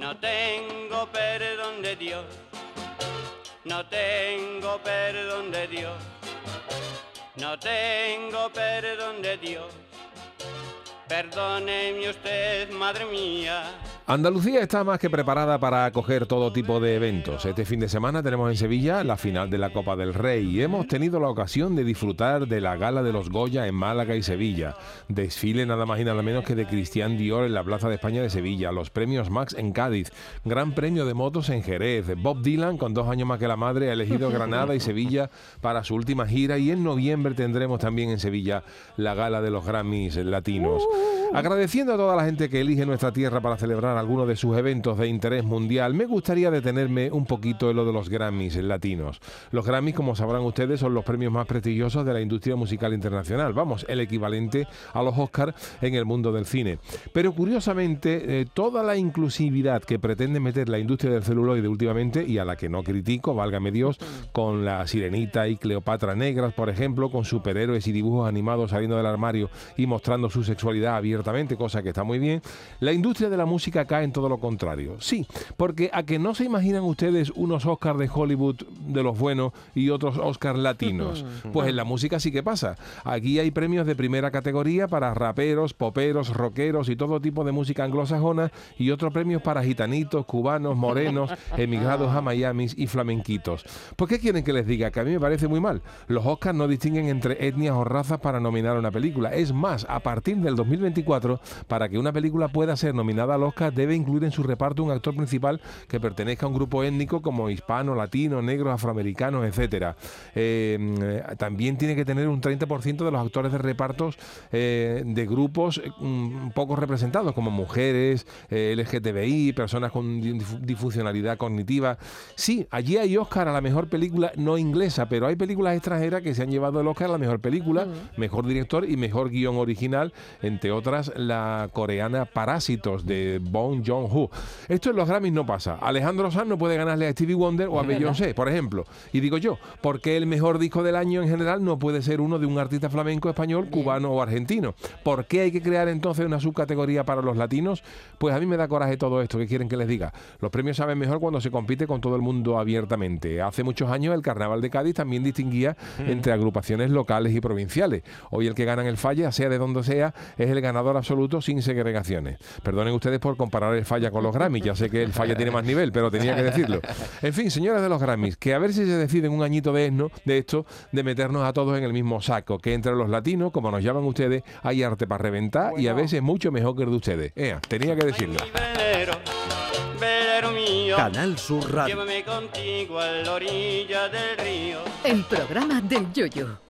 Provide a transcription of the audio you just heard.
No tengo perdón de Dios, no tengo perdón de Dios, no tengo perdón de Dios. Perdóneme usted, madre mía. Andalucía está más que preparada para acoger todo tipo de eventos. Este fin de semana tenemos en Sevilla la final de la Copa del Rey y hemos tenido la ocasión de disfrutar de la gala de los Goya en Málaga y Sevilla, desfile nada más y nada menos que de Cristian Dior en la Plaza de España de Sevilla, los premios Max en Cádiz, Gran Premio de Motos en Jerez, Bob Dylan con dos años más que la madre ha elegido Granada y Sevilla para su última gira y en noviembre tendremos también en Sevilla la gala de los Grammys latinos. Agradeciendo a toda la gente que elige nuestra tierra para celebrar algunos de sus eventos de interés mundial, me gustaría detenerme un poquito en lo de los Grammys latinos. Los Grammys, como sabrán ustedes, son los premios más prestigiosos de la industria musical internacional. Vamos, el equivalente a los Oscars en el mundo del cine. Pero curiosamente, eh, toda la inclusividad que pretende meter la industria del celuloide últimamente, y a la que no critico, válgame Dios, con la Sirenita y Cleopatra negras, por ejemplo, con superhéroes y dibujos animados saliendo del armario y mostrando su sexualidad abiertamente, cosa que está muy bien, la industria de la música cae en todo lo contrario. Sí, porque a que no se imaginan ustedes unos Oscars de Hollywood de los buenos y otros Oscars latinos. Pues en la música sí que pasa. Aquí hay premios de primera categoría para raperos, poperos, rockeros y todo tipo de música anglosajona y otros premios para gitanitos, cubanos, morenos, emigrados a Miami y flamenquitos. ¿Por qué quieren que les diga? Que a mí me parece muy mal. Los Oscars no distinguen entre etnias o razas para nominar una película. Es más, a partir del 2024, para que una película pueda ser nominada al Oscar, debe incluir en su reparto un actor principal que pertenezca a un grupo étnico como hispano, latino, negros, afroamericanos, etcétera. Eh, también tiene que tener un 30% de los actores de repartos eh, de grupos un poco representados, como mujeres, eh, LGTBI, personas con difuncionalidad cognitiva. Sí, allí hay Oscar a la mejor película no inglesa, pero hay películas extranjeras que se han llevado el Oscar a la mejor película, mejor director y mejor guion original, entre otras la coreana Parásitos de Bong Joon-ho. Esto en los Grammys no pasa. Alejandro Sanz no puede ganarle a Stevie Wonder o a Beyoncé, por ejemplo. Y digo yo, ¿por qué el mejor disco del año en general no puede ser uno de un artista flamenco, español, cubano o argentino? ¿Por qué hay que crear entonces una subcategoría para los latinos? Pues a mí me da coraje todo esto. ¿Qué quieren que les diga? Los premios saben mejor cuando se compite con todo el mundo abiertamente. Hace muchos años el Carnaval de Cádiz también distinguía entre agrupaciones locales y provinciales. Hoy el que gana en el falla, sea de donde sea, es el ganador absoluto sin segregaciones. Perdonen ustedes por comparar el falla con los Grammys. Ya sé que el falla tiene más nivel, pero tenía que decirlo. En fin, señoras de los Grammys, que a ver si se deciden un añito de, esto, de esto, de meternos a todos en el mismo saco, que entre los latinos, como nos llaman ustedes, hay arte para reventar y a veces mucho mejor que el de ustedes. Ea, tenía que decirlo. Canal Sur Radio. Llévame contigo a la orilla del río. El programa del Yoyo.